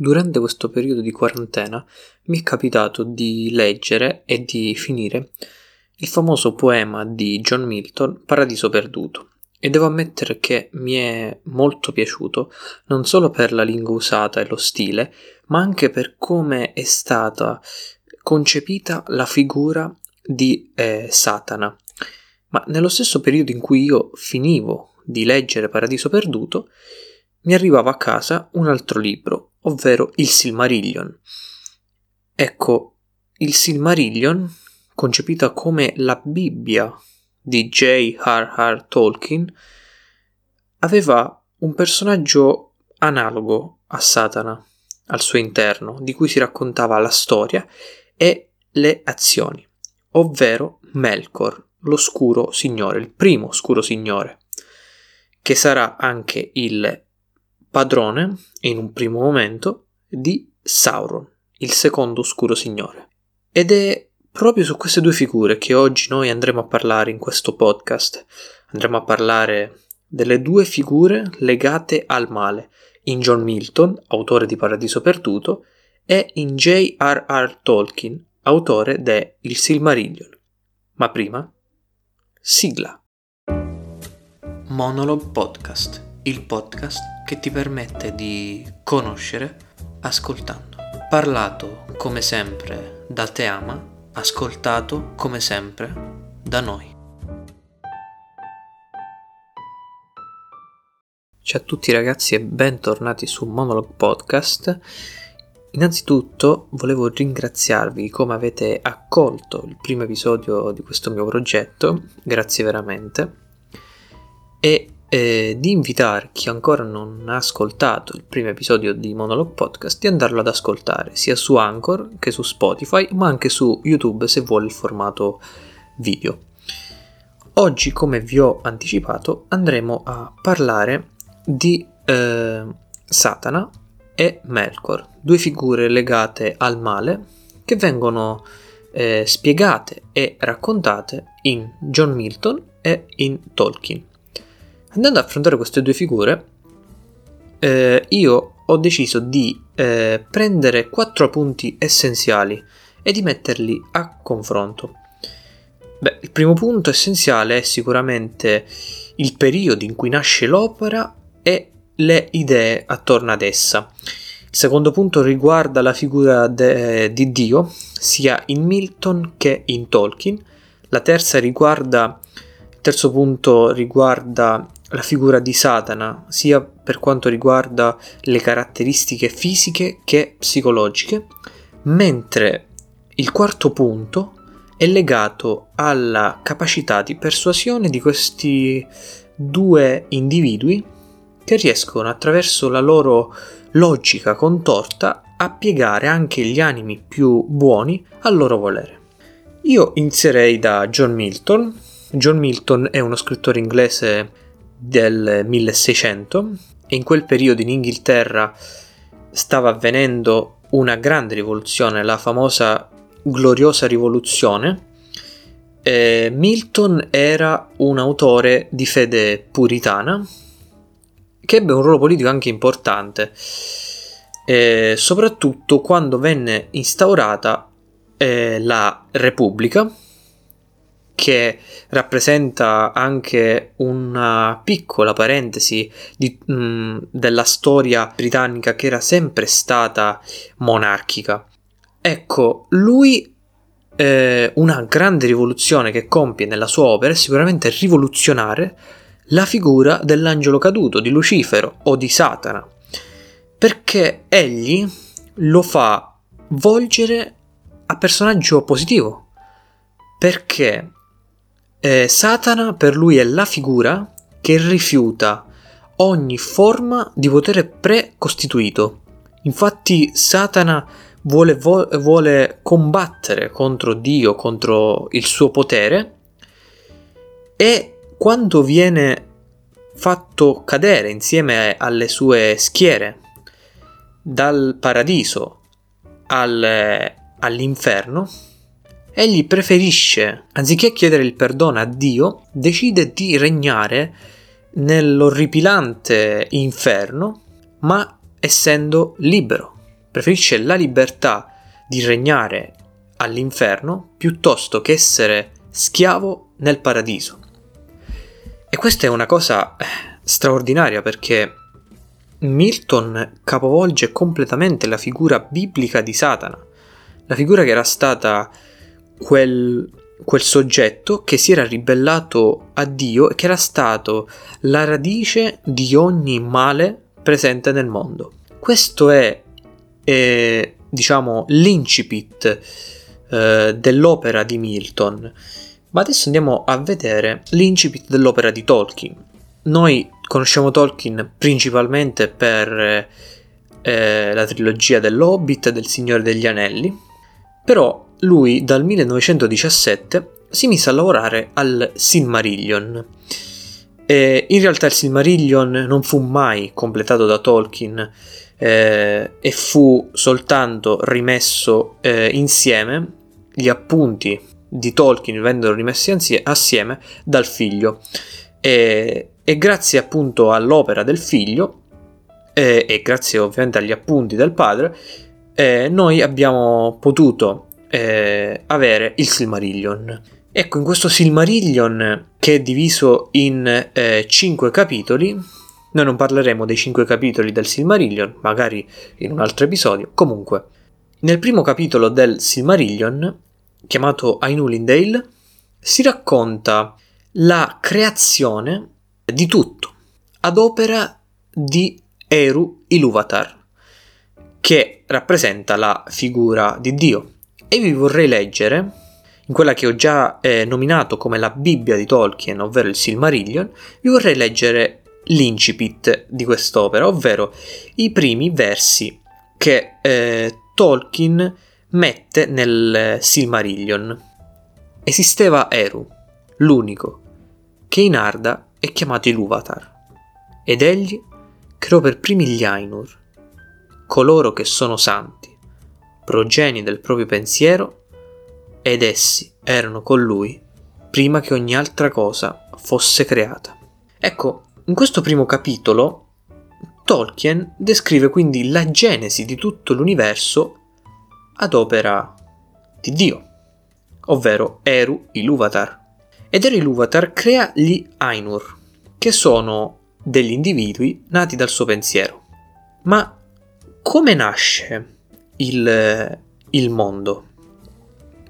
Durante questo periodo di quarantena mi è capitato di leggere e di finire il famoso poema di John Milton Paradiso perduto e devo ammettere che mi è molto piaciuto non solo per la lingua usata e lo stile, ma anche per come è stata concepita la figura di eh, Satana. Ma nello stesso periodo in cui io finivo di leggere Paradiso perduto, mi arrivava a casa un altro libro ovvero il Silmarillion. Ecco, il Silmarillion, concepita come la Bibbia di J.R.R. Tolkien, aveva un personaggio analogo a Satana al suo interno, di cui si raccontava la storia e le azioni, ovvero Melkor, l'oscuro signore, il primo oscuro signore, che sarà anche il padrone, in un primo momento, di Sauron, il secondo oscuro signore. Ed è proprio su queste due figure che oggi noi andremo a parlare in questo podcast. Andremo a parlare delle due figure legate al male in John Milton, autore di Paradiso Perduto, e in J.R.R. Tolkien, autore de Il Silmarillion. Ma prima, sigla. Monologue Podcast, il podcast che ti permette di conoscere ascoltando. Parlato come sempre da Teama, ascoltato come sempre da noi. Ciao a tutti ragazzi e bentornati su Monologue Podcast. Innanzitutto volevo ringraziarvi come avete accolto il primo episodio di questo mio progetto, grazie veramente. E e di invitare chi ancora non ha ascoltato il primo episodio di Monologue Podcast di andarlo ad ascoltare sia su Anchor che su Spotify, ma anche su YouTube se vuole il formato video. Oggi, come vi ho anticipato, andremo a parlare di eh, Satana e Melkor, due figure legate al male che vengono eh, spiegate e raccontate in John Milton e in Tolkien. Andando ad affrontare queste due figure, eh, io ho deciso di eh, prendere quattro punti essenziali e di metterli a confronto. Beh, il primo punto essenziale è sicuramente il periodo in cui nasce l'opera e le idee attorno ad essa. Il secondo punto riguarda la figura de- di Dio, sia in Milton che in Tolkien. La terza riguarda, il terzo punto riguarda la figura di Satana, sia per quanto riguarda le caratteristiche fisiche che psicologiche, mentre il quarto punto è legato alla capacità di persuasione di questi due individui che riescono attraverso la loro logica contorta a piegare anche gli animi più buoni al loro volere. Io inizierei da John Milton. John Milton è uno scrittore inglese del 1600 e in quel periodo in Inghilterra stava avvenendo una grande rivoluzione, la famosa gloriosa rivoluzione. Eh, Milton era un autore di fede puritana che ebbe un ruolo politico anche importante, eh, soprattutto quando venne instaurata eh, la Repubblica che rappresenta anche una piccola parentesi di, mh, mm, della storia britannica che era sempre stata monarchica. Ecco, lui eh, una grande rivoluzione che compie nella sua opera è sicuramente rivoluzionare la figura dell'angelo caduto, di Lucifero o di Satana, perché egli lo fa volgere a personaggio positivo, perché eh, Satana per lui è la figura che rifiuta ogni forma di potere precostituito. Infatti Satana vuole, vuole combattere contro Dio, contro il suo potere e quando viene fatto cadere insieme alle sue schiere dal paradiso al, all'inferno, egli preferisce, anziché chiedere il perdono a Dio, decide di regnare nell'orripilante inferno, ma essendo libero, preferisce la libertà di regnare all'inferno piuttosto che essere schiavo nel paradiso. E questa è una cosa eh, straordinaria perché Milton capovolge completamente la figura biblica di Satana, la figura che era stata quel, quel soggetto che si era ribellato a Dio e che era stato la radice di ogni male presente nel mondo. Questo è, è diciamo, l'incipit eh, dell'opera di Milton. Ma adesso andiamo a vedere l'incipit dell'opera di Tolkien. Noi conosciamo Tolkien principalmente per eh, la trilogia dell'Hobbit e del Signore degli Anelli, però lui dal 1917 si mise a lavorare al Silmarillion. E in realtà il Silmarillion non fu mai completato da Tolkien eh, e fu soltanto rimesso eh, insieme, gli appunti di Tolkien vennero rimessi assieme dal figlio. E, e grazie appunto all'opera del figlio e, e grazie ovviamente agli appunti del padre, eh, noi abbiamo potuto eh, avere il Silmarillion. Ecco, in questo Silmarillion che è diviso in eh, 5 capitoli, noi non parleremo dei 5 capitoli del Silmarillion, magari in un altro episodio, comunque. Nel primo capitolo del Silmarillion, chiamato Ainulindale, si racconta la creazione di tutto ad opera di Eru Iluvatar, che rappresenta la figura di Dio e vi vorrei leggere in quella che ho già eh, nominato come la Bibbia di Tolkien, ovvero il Silmarillion, vi vorrei leggere l'incipit di quest'opera, ovvero i primi versi che eh, Tolkien mette nel Silmarillion. Esisteva Eru, l'unico, che in Arda è chiamato Iluvatar, ed egli creò per primi gli Ainur, coloro che sono santi progenie del proprio pensiero, ed essi erano con lui prima che ogni altra cosa fosse creata. Ecco, in questo primo capitolo Tolkien descrive quindi la genesi di tutto l'universo ad opera di Dio, ovvero Eru Iluvatar. Ed Eru Iluvatar crea gli Ainur, che sono degli individui nati dal suo pensiero. Ma come nasce il, il mondo?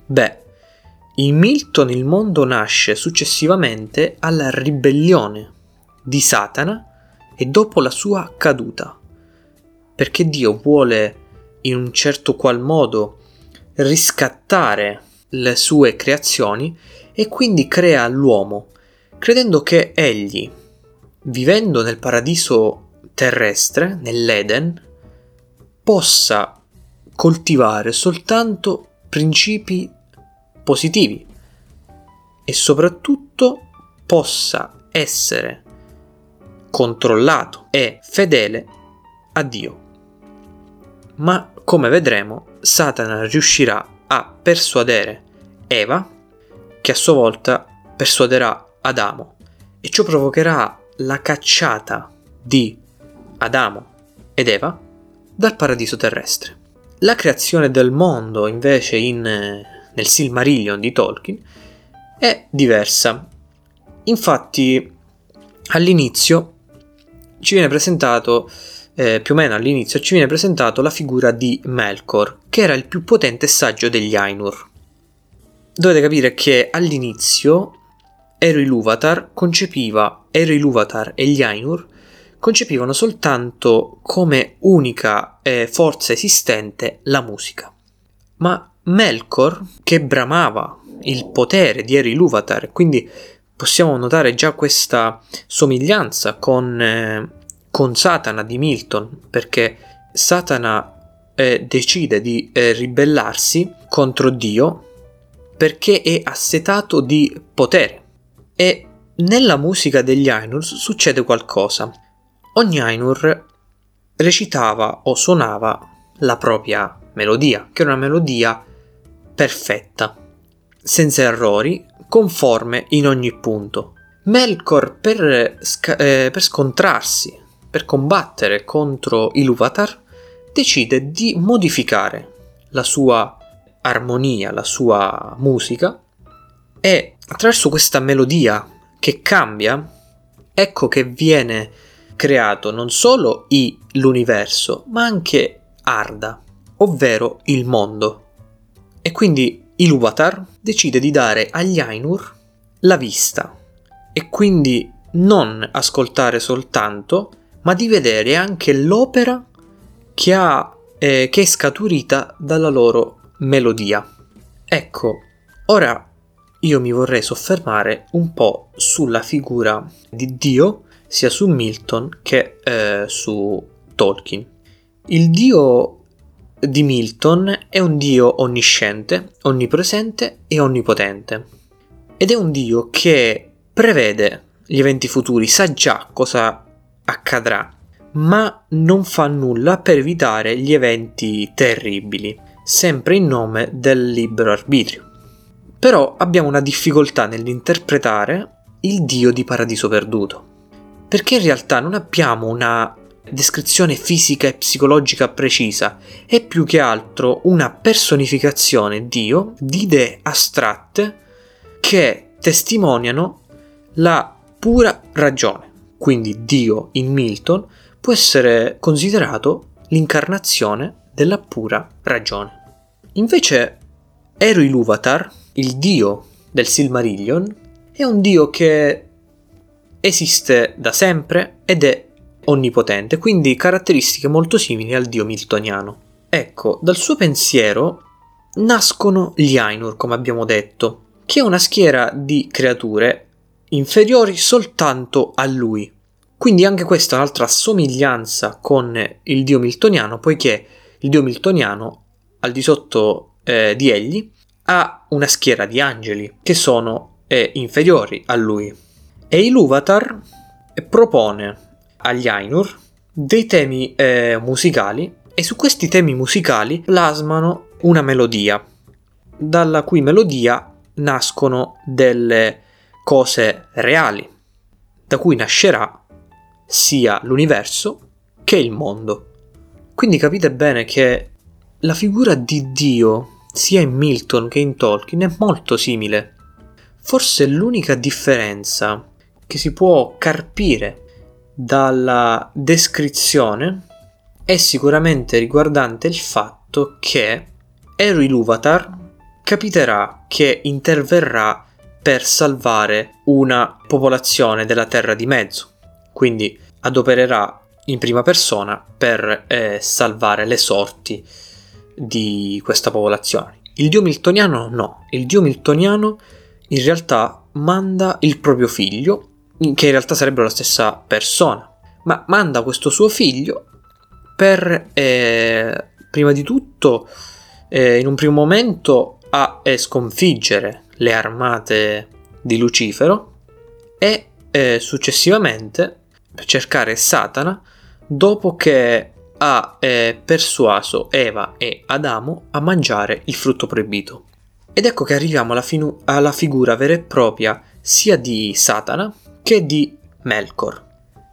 Beh, in Milton il mondo nasce successivamente alla ribellione di Satana e dopo la sua caduta, perché Dio vuole in un certo qual modo riscattare le sue creazioni e quindi crea l'uomo, credendo che egli, vivendo nel paradiso terrestre, nell'Eden, possa coltivare soltanto principi positivi e soprattutto possa essere controllato e fedele a Dio. Ma come vedremo, Satana riuscirà a persuadere Eva, che a sua volta persuaderà Adamo, e ciò provocherà la cacciata di Adamo ed Eva dal paradiso terrestre. La creazione del mondo, invece, in, nel Silmarillion di Tolkien è diversa. Infatti, all'inizio ci viene presentato, eh, più o meno all'inizio, ci viene presentato la figura di Melkor, che era il più potente saggio degli Ainur. Dovete capire che all'inizio Eru Iluvatar concepiva Eru Iluvatar e gli Ainur concepivano soltanto come unica eh, forza esistente la musica. Ma Melkor, che bramava il potere di Eri Luvatar, quindi possiamo notare già questa somiglianza con, eh, con Satana di Milton, perché Satana eh, decide di eh, ribellarsi contro Dio perché è assetato di potere. E nella musica degli Ainur succede qualcosa. Ogni Ainur recitava o suonava la propria melodia, che era una melodia perfetta, senza errori, conforme in ogni punto. Melkor per, sca- eh, per scontrarsi, per combattere contro Iluvatar, decide di modificare la sua armonia, la sua musica e attraverso questa melodia che cambia, ecco che viene creato non solo I, l'universo, ma anche Arda, ovvero il mondo. E quindi Iluvatar decide di dare agli Ainur la vista e quindi non ascoltare soltanto, ma di vedere anche l'opera che, ha, eh, che è scaturita dalla loro melodia. Ecco, ora io mi vorrei soffermare un po' sulla figura di Dio, sia su Milton che eh, su Tolkien. Il Dio di Milton è un Dio onnisciente, onnipresente e onnipotente. Ed è un Dio che prevede gli eventi futuri, sa già cosa accadrà, ma non fa nulla per evitare gli eventi terribili, sempre in nome del libero arbitrio. Però abbiamo una difficoltà nell'interpretare il Dio di Paradiso Perduto, perché in realtà non abbiamo una descrizione fisica e psicologica precisa, è più che altro una personificazione Dio di idee astratte che testimoniano la pura ragione. Quindi Dio in Milton può essere considerato l'incarnazione della pura ragione. Invece Eru Iluvatar, il dio del Silmarillion, è un dio che esiste da sempre ed è onnipotente, quindi caratteristiche molto simili al dio miltoniano. Ecco, dal suo pensiero nascono gli Ainur, come abbiamo detto, che è una schiera di creature inferiori soltanto a lui. Quindi anche questa è un'altra somiglianza con il dio miltoniano, poiché il dio miltoniano, al di sotto eh, di egli, ha una schiera di angeli che sono eh, inferiori a lui. E Iluvatar propone agli Ainur dei temi eh, musicali e su questi temi musicali plasmano una melodia, dalla cui melodia nascono delle cose reali, da cui nascerà sia l'universo che il mondo. Quindi capite bene che la figura di Dio, sia in Milton che in Tolkien, è molto simile. Forse l'unica differenza che si può carpire dalla descrizione è sicuramente riguardante il fatto che Eru Iluvatar capiterà che interverrà per salvare una popolazione della Terra di Mezzo, quindi adopererà in prima persona per eh, salvare le sorti di questa popolazione. Il dio miltoniano no, il dio miltoniano in realtà manda il proprio figlio che in realtà sarebbero la stessa persona, ma manda questo suo figlio per, eh, prima di tutto, eh, in un primo momento, a eh, sconfiggere le armate di Lucifero e eh, successivamente per cercare Satana dopo che ha eh, persuaso Eva e Adamo a mangiare il frutto proibito. Ed ecco che arriviamo alla, finu- alla figura vera e propria sia di Satana che di Melkor.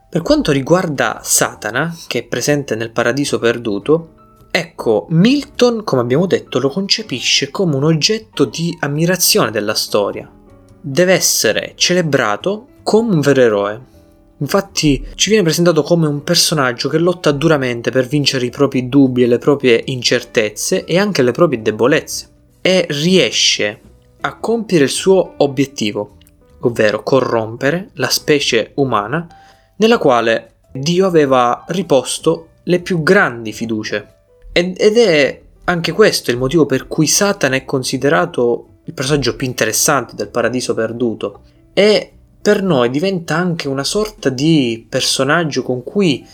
Per quanto riguarda Satana, che è presente nel paradiso perduto, ecco, Milton, come abbiamo detto, lo concepisce come un oggetto di ammirazione della storia. Deve essere celebrato come un vero eroe. Infatti ci viene presentato come un personaggio che lotta duramente per vincere i propri dubbi e le proprie incertezze e anche le proprie debolezze e riesce a compiere il suo obiettivo, ovvero corrompere la specie umana nella quale Dio aveva riposto le più grandi fiducie. Ed, è anche questo il motivo per cui Satana è considerato il personaggio più interessante del paradiso perduto e per noi diventa anche una sorta di personaggio con cui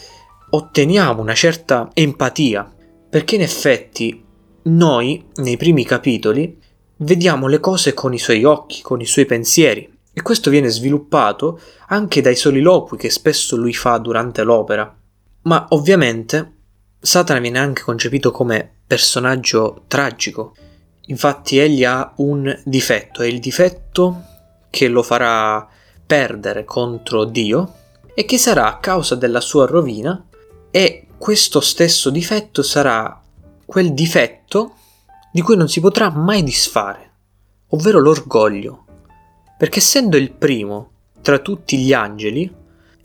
otteniamo una certa empatia, perché in effetti noi nei primi capitoli vediamo le cose con i suoi occhi, con i suoi pensieri, e questo viene sviluppato anche dai soliloqui che spesso lui fa durante l'opera. Ma ovviamente Satana viene anche concepito come personaggio tragico. Infatti egli ha un difetto, è il difetto che lo farà perdere contro Dio e che sarà a causa della sua rovina e questo stesso difetto sarà quel difetto di cui non si potrà mai disfare, ovvero l'orgoglio, perché essendo il primo tra tutti gli angeli,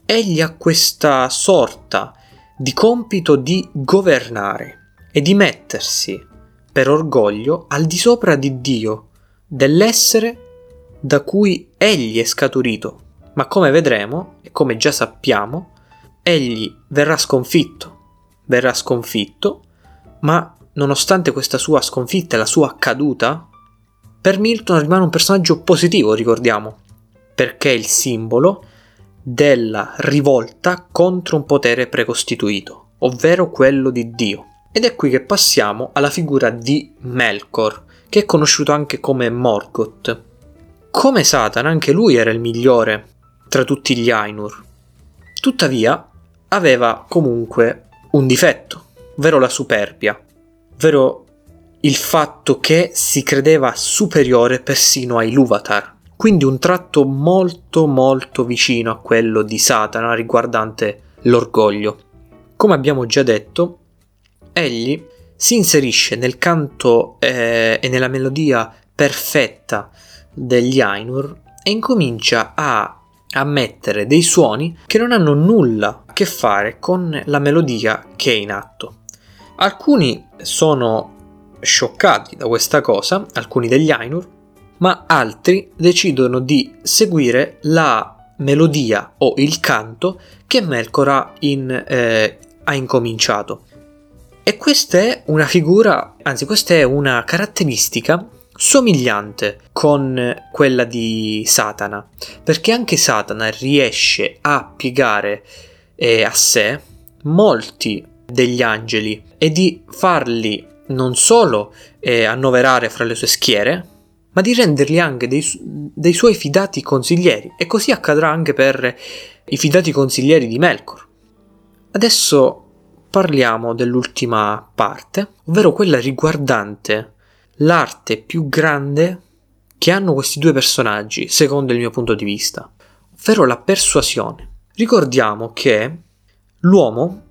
egli ha questa sorta di compito di governare e di mettersi per orgoglio al di sopra di Dio, dell'essere da cui egli è scaturito. Ma come vedremo, e come già sappiamo, egli verrà sconfitto. Verrà sconfitto, ma nonostante questa sua sconfitta e la sua caduta, per Milton rimane un personaggio positivo, ricordiamo, perché è il simbolo della rivolta contro un potere precostituito, ovvero quello di Dio. Ed è qui che passiamo alla figura di Melkor, che è conosciuto anche come Morgoth. Come Satana, anche lui era il migliore tra tutti gli Ainur. Tuttavia, aveva comunque un difetto, ovvero la superbia, ovvero il fatto che si credeva superiore persino ai Luvatar. Quindi un tratto molto molto vicino a quello di Satana riguardante l'orgoglio. Come abbiamo già detto, egli si inserisce nel canto eh, e nella melodia perfetta degli Ainur e incomincia a, a mettere dei suoni che non hanno nulla a che fare con la melodia che è in atto. Alcuni sono scioccati da questa cosa, alcuni degli Ainur, ma altri decidono di seguire la melodia o il canto che Melkor ha, in, eh, ha incominciato. E questa è una figura, anzi questa è una caratteristica somigliante con quella di Satana, perché anche Satana riesce a piegare eh, a sé molti degli angeli e di farli non solo eh, annoverare fra le sue schiere, ma di renderli anche dei, dei suoi fidati consiglieri. E così accadrà anche per i fidati consiglieri di Melkor. Adesso parliamo dell'ultima parte, ovvero quella riguardante l'arte più grande che hanno questi due personaggi, secondo il mio punto di vista, ovvero la persuasione. Ricordiamo che l'uomo,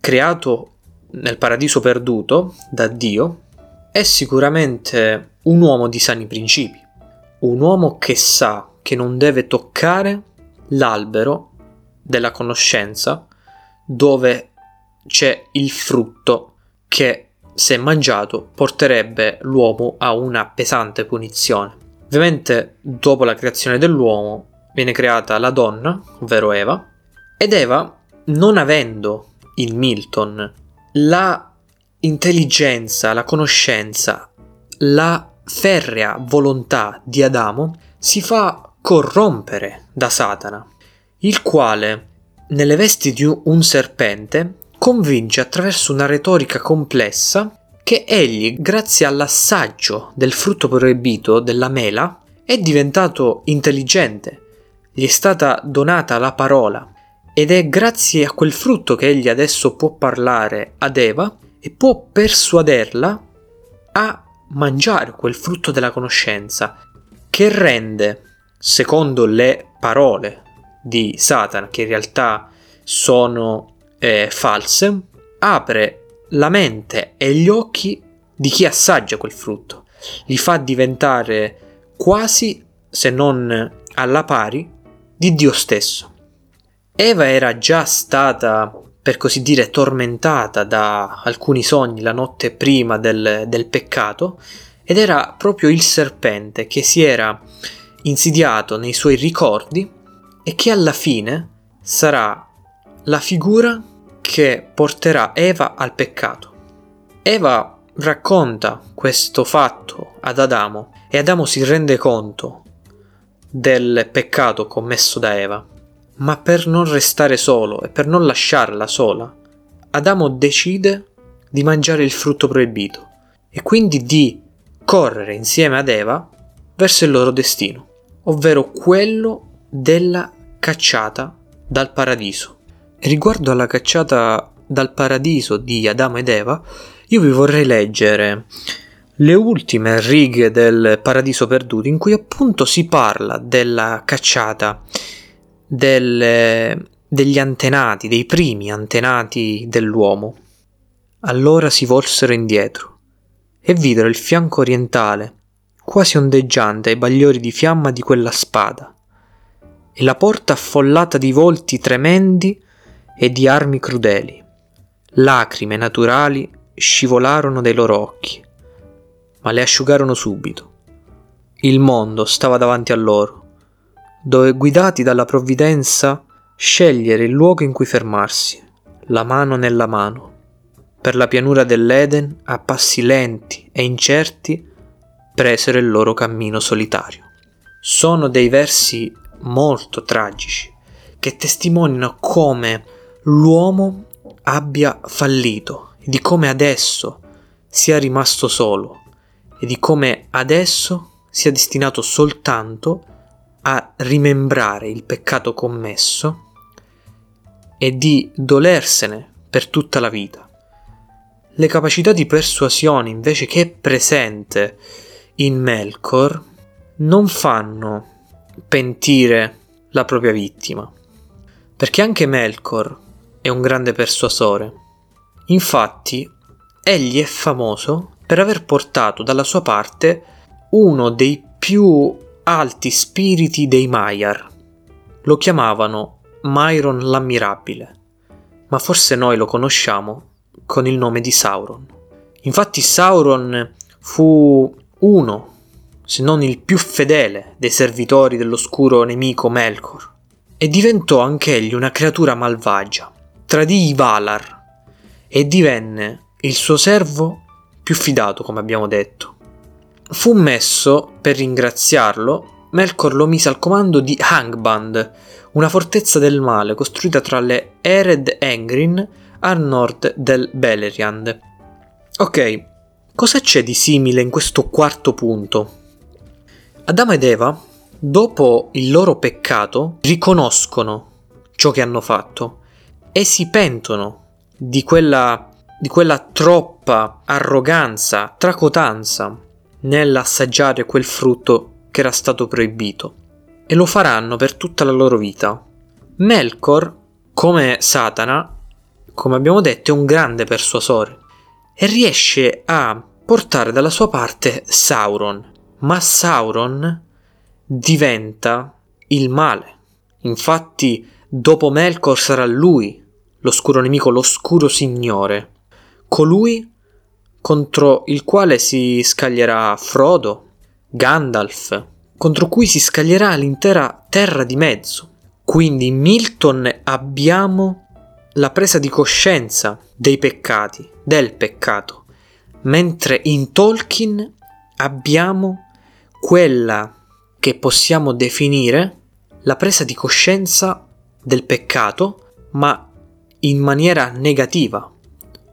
creato nel paradiso perduto da Dio, è sicuramente un uomo di sani principi, un uomo che sa che non deve toccare l'albero della conoscenza dove c'è il frutto che se mangiato porterebbe l'uomo a una pesante punizione. Ovviamente dopo la creazione dell'uomo viene creata la donna, ovvero Eva, ed Eva, non avendo in Milton la intelligenza, la conoscenza, la ferrea volontà di Adamo, si fa corrompere da Satana, il quale, nelle vesti di un serpente, convince attraverso una retorica complessa che egli, grazie all'assaggio del frutto proibito della mela, è diventato intelligente, gli è stata donata la parola ed è grazie a quel frutto che egli adesso può parlare ad Eva e può persuaderla a mangiare quel frutto della conoscenza che rende, secondo le parole di Satana, che in realtà sono eh, false, apre la mente e gli occhi di chi assaggia quel frutto, li fa diventare quasi, se non alla pari, di Dio stesso. Eva era già stata, per così dire, tormentata da alcuni sogni la notte prima del, del peccato ed era proprio il serpente che si era insidiato nei suoi ricordi e che alla fine sarà la figura che porterà Eva al peccato. Eva racconta questo fatto ad Adamo e Adamo si rende conto del peccato commesso da Eva. Ma per non restare solo e per non lasciarla sola, Adamo decide di mangiare il frutto proibito e quindi di correre insieme ad Eva verso il loro destino, ovvero quello della cacciata dal paradiso. Riguardo alla cacciata dal paradiso di Adamo ed Eva, io vi vorrei leggere le ultime righe del Paradiso perduto in cui appunto si parla della cacciata, del, degli antenati, dei primi antenati dell'uomo. Allora si volsero indietro e videro il fianco orientale, quasi ondeggiante ai bagliori di fiamma di quella spada, e la porta affollata di volti tremendi e di armi crudeli. Lacrime naturali scivolarono dai loro occhi, ma le asciugarono subito. Il mondo stava davanti a loro, dove guidati dalla provvidenza scegliere il luogo in cui fermarsi, la mano nella mano. Per la pianura dell'Eden, a passi lenti e incerti, presero il loro cammino solitario. Sono dei versi molto tragici che testimoniano come l'uomo abbia fallito di come adesso sia rimasto solo e di come adesso sia destinato soltanto a rimembrare il peccato commesso e di dolersene per tutta la vita. Le capacità di persuasione invece che è presente in Melkor non fanno pentire la propria vittima, perché anche Melkor è un grande persuasore. Infatti, egli è famoso per aver portato dalla sua parte uno dei più alti spiriti dei Maiar. Lo chiamavano Myron l'ammirabile, ma forse noi lo conosciamo con il nome di Sauron. Infatti Sauron fu uno, se non il più fedele, dei servitori dell'oscuro nemico Melkor, e diventò anch'egli una creatura malvagia. Tradì i Valar e divenne il suo servo più fidato, come abbiamo detto. Fu messo, per ringraziarlo, Melkor lo mise al comando di Hangband, una fortezza del male costruita tra le Ered Engrin a nord del Beleriand. Ok, cosa c'è di simile in questo quarto punto? Adamo ed Eva, dopo il loro peccato, riconoscono ciò che hanno fatto e si pentono di quella, di quella troppa arroganza, tracotanza nell'assaggiare quel frutto che era stato proibito e lo faranno per tutta la loro vita. Melkor, come Satana, come abbiamo detto, è un grande persuasore e riesce a portare dalla sua parte Sauron, ma Sauron diventa il male. Infatti, dopo Melkor sarà lui, l'oscuro nemico, l'oscuro signore, colui contro il quale si scaglierà Frodo, Gandalf, contro cui si scaglierà l'intera terra di mezzo. Quindi in Milton abbiamo la presa di coscienza dei peccati, del peccato, mentre in Tolkien abbiamo quella che possiamo definire la presa di coscienza del peccato, ma in maniera negativa,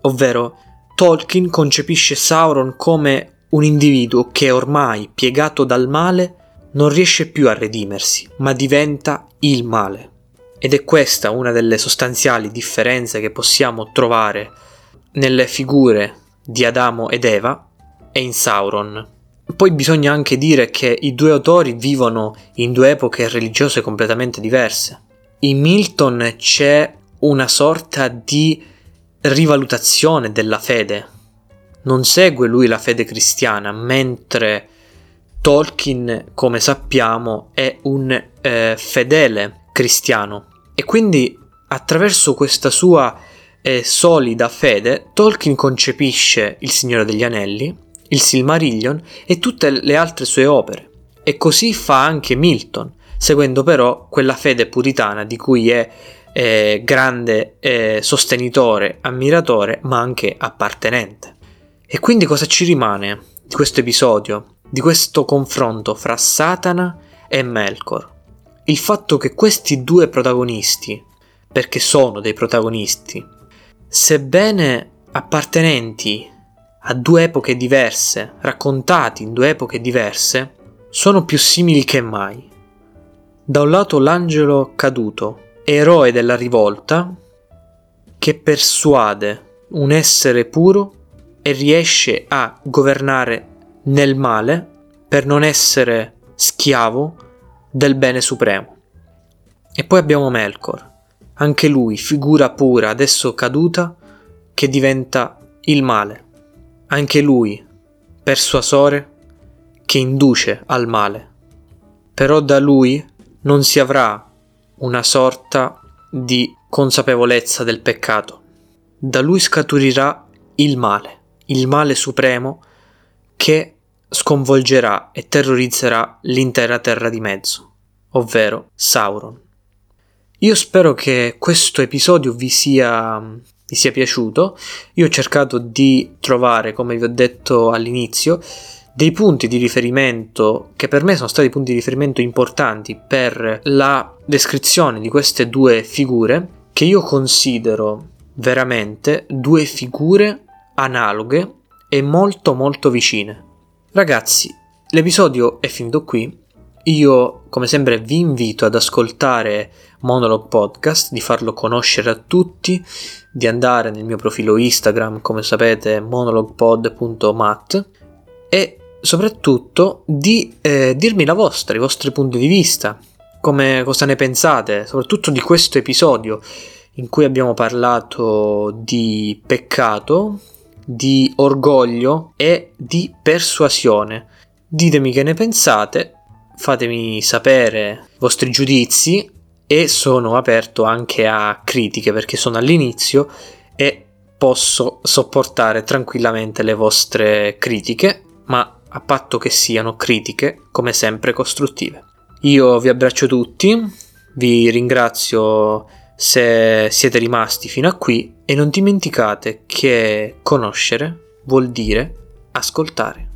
ovvero Tolkien concepisce Sauron come un individuo che ormai, piegato dal male, non riesce più a redimersi, ma diventa il male. Ed è questa una delle sostanziali differenze che possiamo trovare nelle figure di Adamo ed Eva e in Sauron. Poi bisogna anche dire che i due autori vivono in due epoche religiose completamente diverse. In Milton c'è una sorta di rivalutazione della fede. Non segue lui la fede cristiana, mentre Tolkien, come sappiamo, è un eh, fedele cristiano. E quindi attraverso questa sua eh, solida fede, Tolkien concepisce Il Signore degli Anelli, il Silmarillion e tutte le altre sue opere. E così fa anche Milton, seguendo però quella fede puritana di cui è eh, grande eh, sostenitore, ammiratore, ma anche appartenente. E quindi cosa ci rimane di questo episodio, di questo confronto fra Satana e Melkor? Il fatto che questi due protagonisti, perché sono dei protagonisti, sebbene appartenenti a due epoche diverse, raccontati in due epoche diverse, sono più simili che mai. Da un lato l'angelo caduto, eroe della rivolta che persuade un essere puro e riesce a governare nel male per non essere schiavo del bene supremo. E poi abbiamo Melkor, anche lui figura pura adesso caduta che diventa il male, anche lui persuasore che induce al male. Però da lui non si avrà una sorta di consapevolezza del peccato. Da lui scaturirà il male, il male supremo che sconvolgerà e terrorizzerà l'intera terra di mezzo, ovvero Sauron. Io spero che questo episodio vi sia, vi sia piaciuto. Io ho cercato di trovare, come vi ho detto all'inizio, dei punti di riferimento che per me sono stati punti di riferimento importanti per la descrizione di queste due figure che io considero veramente due figure analoghe e molto molto vicine. Ragazzi, l'episodio è finito qui. Io, come sempre, vi invito ad ascoltare Monologue Podcast, di farlo conoscere a tutti, di andare nel mio profilo Instagram, come sapete, monologpod.mat e soprattutto di eh, dirmi la vostra, i vostri punti di vista, come cosa ne pensate, soprattutto di questo episodio in cui abbiamo parlato di peccato, di orgoglio e di persuasione. Ditemi che ne pensate, fatemi sapere i vostri giudizi e sono aperto anche a critiche perché sono all'inizio e posso sopportare tranquillamente le vostre critiche, ma a patto che siano critiche, come sempre costruttive. Io vi abbraccio tutti, vi ringrazio se siete rimasti fino a qui e non dimenticate che conoscere vuol dire ascoltare.